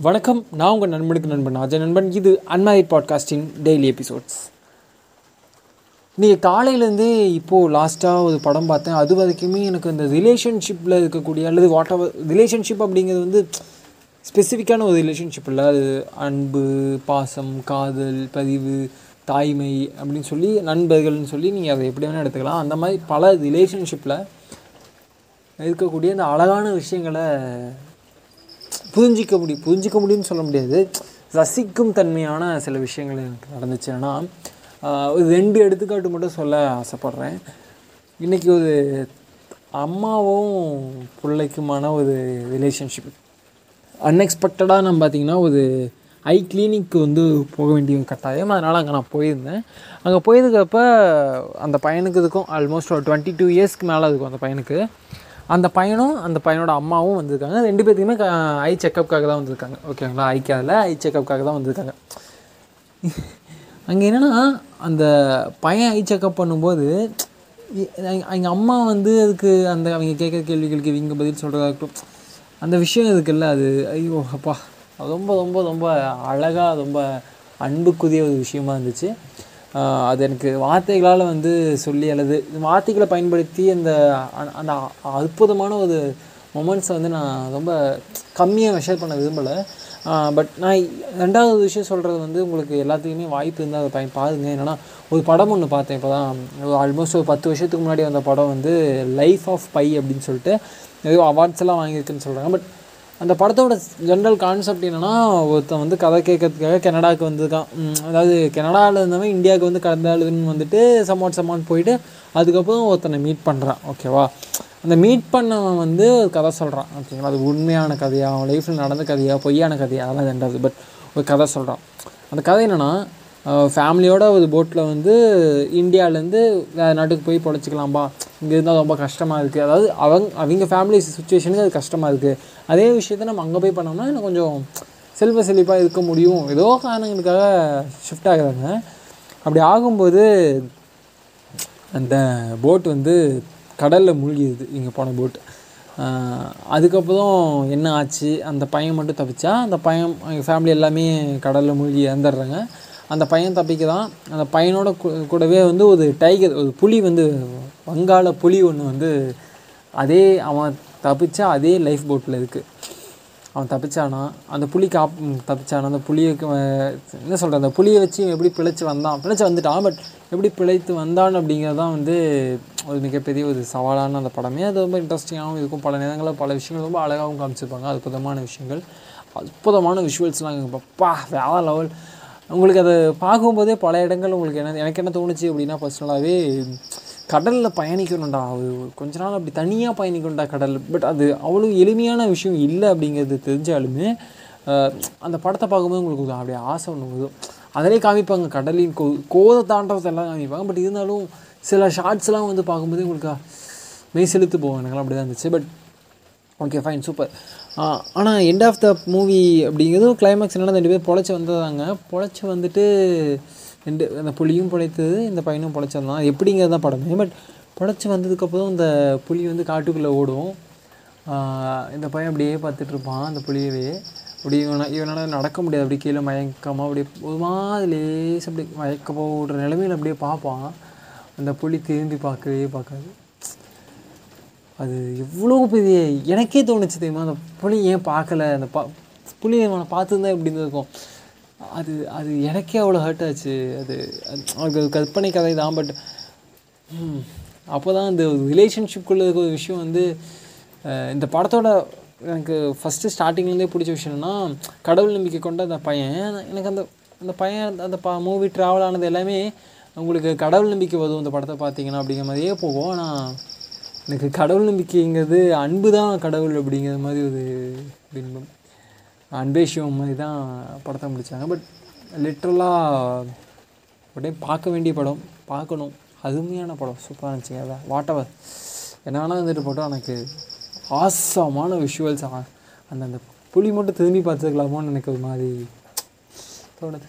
வணக்கம். நான் உங்கள் நண்பனுக்கு நண்பன் அஜய் நண்பன். இது அன்மேரிட் பாட்காஸ்டின் டெய்லி எபிசோட்ஸ் நீங்கள் காலையிலேருந்தே இப்போது லாஸ்ட்டாக ஒரு படம் பார்த்தேன். அது வரைக்குமே எனக்கு இந்த ரிலேஷன்ஷிப்பில் இருக்கக்கூடிய அல்லது வாட் எவர் ரிலேஷன்ஷிப் அப்படிங்கிறது வந்து ஸ்பெசிஃபிக்கான ஒரு ரிலேஷன்ஷிப் இல்லை. அது அன்பு பாசம் காதல் பதிவு தாய்மை அப்படின்னு சொல்லி நண்பர்கள்னு சொல்லி நீங்கள் அதை எப்படி வேணால் எடுத்துக்கலாம். அந்த மாதிரி பல ரிலேஷன்ஷிப்பில் இருக்கக்கூடிய அந்த அழகான விஷயங்களை புரிஞ்சிக்க முடியும் புரிஞ்சிக்க முடியும்னு சொல்ல முடியாது. ரசிக்கும் தன்மையான சில விஷயங்கள் எனக்கு நடந்துச்சு. ஏன்னா ஒரு ரெண்டு எடுத்துக்காட்டு மட்டும் சொல்ல ஆசைப்பட்றேன். இன்றைக்கி ஒரு அம்மாவும் பிள்ளைக்குமான ஒரு ரிலேஷன்ஷிப் அன்எக்ஸ்பெக்டடாக நம்ம பார்த்திங்கன்னா ஒரு ஐ கிளினிக்கு வந்து போக வேண்டிய கட்டாயம். அதனால் அங்கே நான் போயிருந்தேன். அங்கே போயிருக்கிறப்ப அந்த பையனுக்கு இதுக்கும் ஆல்மோஸ்ட் ஒரு டுவெண்ட்டி டூ இயர்ஸ்க்கு மேலே இருக்கும் அந்த பையனுக்கு. அந்த பையனும் அந்த பையனோட அம்மாவும் வந்திருக்காங்க. ரெண்டு பேர்த்துக்குமே ஐ செக்கப்புக்காக தான் வந்திருக்காங்க. ஓகேங்களா ஐக்காதில் ஐ செக்கப்புக்காக தான் வந்திருக்காங்க. அங்கே என்னென்னா அந்த பையன் ஐ செக்கப் பண்ணும்போது அவங்க அம்மா வந்து அதுக்கு அந்த அவங்க கேட்குற கேள்விகளுக்கு இவங்க பதில் சொல்கிறதாகட்டும் அந்த விஷயம் இருக்குல்ல அது. ஐயோ அப்பா. ரொம்ப ரொம்ப ரொம்ப அழகாக ரொம்ப அன்புக்குரிய ஒரு விஷயமா இருந்துச்சு. அது எனக்கு வார்த்தைகளால் வந்து சொல்லி அல்லது வார்த்தைகளை பயன்படுத்தி அந்த அந்த அற்புதமான ஒரு மொமெண்ட்ஸை வந்து நான் ரொம்ப கம்மியாக மெஷர் பண்ண விரும்பலை. பட் நான் ரெண்டாவது விஷயம் சொல்கிறது வந்து உங்களுக்கு எல்லாத்துக்குமே வாய்ப்பு இருந்தால் அதை பயன் பாருங்க. என்னென்னா ஒரு படம் ஒன்று பார்த்தேன். இப்போ தான் ஆல்மோஸ்ட் ஒரு பத்து வருஷத்துக்கு முன்னாடி வந்த படம் வந்து லைஃப் ஆஃப் பை அப்படின்னு சொல்லிட்டு ஏதோ அவார்ட்ஸ் எல்லாம் வாங்கியிருக்குன்னு சொல்கிறாங்க பட் அந்த படத்தோட ஜென்ரல் கான்செப்ட் என்னென்னா ஒருத்தன் வந்து கதை கேட்கறதுக்காக கனடாவுக்கு வந்திருக்கான். அதாவது கனடாவில் இருந்தவன் இந்தியாவுக்கு வந்து கலந்தாளுன்னு வந்துட்டு சமாட் சமாட் போயிட்டு அதுக்கப்புறம் ஒருத்தனை மீட் பண்ணுறான் ஓகேவா அந்த மீட் பண்ணவன் வந்து கதை சொல்கிறான் ஓகேங்களா அது உண்மையான கதையாக அவன் லைஃப்பில் நடந்த கதையாக பொய்யான கதையாக அதெல்லாம் ரெண்டாவது பட் ஒரு கதை சொல்கிறான் அந்த கதை என்னென்னா ஃபேமிலியோட ஒரு போட்டில் வந்து இந்தியாவிலேருந்து வேறு நாட்டுக்கு போய் பொழைச்சிக்கலாம்பா. இங்கே இருந்தால் ரொம்ப கஷ்டமாக இருக்குது அதாவது அவங்க அவங்க ஃபேமிலி சுச்சுவேஷனுக்கு அது கஷ்டமாக இருக்குது அதே விஷயத்த நம்ம அங்கே போய் பண்ணோம்னா இன்னும் கொஞ்சம் செல்வ செழிப்பாக இருக்க முடியும். ஏதோ காரணங்களுக்காக ஷிஃப்ட் ஆகுறாங்க. அப்படி ஆகும்போது அந்த போட் வந்து கடலில் மூழ்கிடுது. இங்கே போன போட் அதுக்கப்புறம் என்ன ஆச்சு? அந்த பையன் மட்டும் தப்பிச்சா? அந்த பையன் எங்கள் ஃபேமிலி எல்லாமே கடலில் மூழ்கி இறந்துடுறாங்க. அந்த பையன் தப்பிக்க தான் அந்த பையனோட கூடவே வந்து ஒரு டைகர் ஒரு புலி வந்து வங்காள புலி ஒன்று வந்து அதே அவன் தப்பிச்சா அதே லைஃப் போட்டில் இருக்குது அவன் தப்பிச்சானா அந்த புலி காப் தப்பிச்சானா அந்த புளியைக்கு என்ன சொல்கிற அந்த புளியை வச்சு எப்படி பிழைச்சி வந்தான் பிழைச்சி வந்துட்டான் பட் எப்படி பிழைத்து வந்தான் அப்படிங்கிறது தான் வந்து ஒரு மிகப்பெரிய ஒரு சவாலான அந்த படமே. அது ரொம்ப இன்ட்ரெஸ்டிங்காகவும் இருக்கும். பல நேரங்களில் பல விஷயங்கள் ரொம்ப அழகாகவும் காமிச்சிருப்பாங்க. அற்புதமான விஷயங்கள். அற்புதமான விஷுவல்ஸ்லாம் பப்பா வேற லெவல் உங்களுக்கு அதை பார்க்கும்போதே பல இடங்கள் உங்களுக்கு என்ன எனக்கு என்ன தோணுச்சு அப்படின்னா பர்சனலாகவே கடலில் பயணிக்கணும்டா. அது கொஞ்ச நாள் அப்படி தனியாக பயணிக்கணும்டா கடல். பட் அது அவ்வளோ எளிமையான விஷயம் இல்லை அப்படிங்கிறது தெரிஞ்சாலுமே அந்த படத்தை பார்க்கும்போது உங்களுக்கு அப்படியே ஆசை ஒன்று வரும். அதிலே காமிப்பாங்க கடலின் கோ கோதை தாண்டவத்தெல்லாம் காமிப்பாங்க. பட் இருந்தாலும் சில ஷார்ட்ஸ்லாம் வந்து பார்க்கும்போது உங்களுக்கு மெய் செலுத்து போவோம் எனக்குலாம் அப்படி தான் இருந்துச்சு. பட் ஓகே ஃபைன் சூப்பர் ஆனால் எண்ட் ஆஃப் த மூவி அப்படிங்கிறது கிளைமேக்ஸ் என்னென்னா ரெண்டு பேர் பொழைச்சி வந்ததாங்க. பொழைச்சி வந்துட்டு ரெண்டு அந்த புலியும் பிழைத்தது இந்த பையனும் பிழைச்சிருந்தான் எப்படிங்கிறது தான் படமே. பட் பிழைச்சி வந்ததுக்கப்புறம் இந்த புலி வந்து காட்டுக்குள்ளே ஓடும். இந்த பையன் அப்படியே பார்த்துட்டு இருப்பான் அந்த புலியவே. அப்படி இவனை இவனால் நடக்க முடியாது. அப்படி கீழே மயக்கமாக அப்படியே ஒரு மாதிரி லேஸ் அப்படி மயக்க போடுற நிலமையில் அப்படியே பார்ப்பான். அந்த புலி திரும்பி பார்க்கவே பார்க்காது. அது எவ்வளோ பெரிய எனக்கே தோணுச்சு தெரியுமா? அந்த புலி ஏன் பார்க்கல? அந்த பா புலி அவனை பார்த்துருந்தா எப்படி இருந்திருக்கும்? அது அது எனக்கே அவ்வளோ ஹர்ட் ஆச்சு. அது அது கற்பனை கதை தான் பட் அப்போ தான் அந்த ரிலேஷன்ஷிப்குள்ளே இருக்க ஒரு விஷயம் வந்து இந்த படத்தோட எனக்கு ஃபஸ்ட்டு ஸ்டார்டிங்லேருந்தே பிடிச்ச விஷயம்னா கடவுள் நம்பிக்கை கொண்ட அந்த பையன் எனக்கு அந்த அந்த பையன் அந்த ப மூவி ட்ராவல் ஆனது எல்லாமே உங்களுக்கு கடவுள் நம்பிக்கை வரும் இந்த படத்தை பார்த்தீங்கன்னா அப்படிங்கிற மாதிரியே போகும். ஆனால் எனக்கு கடவுள் நம்பிக்கைங்கிறது அன்பு தான் கடவுள் அப்படிங்கிற மாதிரி ஒரு பின்பம். அன்பே சிவம் மாதிரி தான் படத்தை முடித்தாங்க பட் லிட்ரலாக உடனே பார்க்க வேண்டிய படம் பார்க்கணும். அருமையான படம் சூப்பராக இருந்துச்சுங்க. அதை வாட் எவர் என்ன வேணால் வந்துட்டு போட்டோம் எனக்கு ஆசமான விஷுவல்ஸ் அந்த அந்த புலி மட்டும் திரும்பி பார்த்துக்கலாமோன்னு எனக்கு ஒரு மாதிரி தோணுது.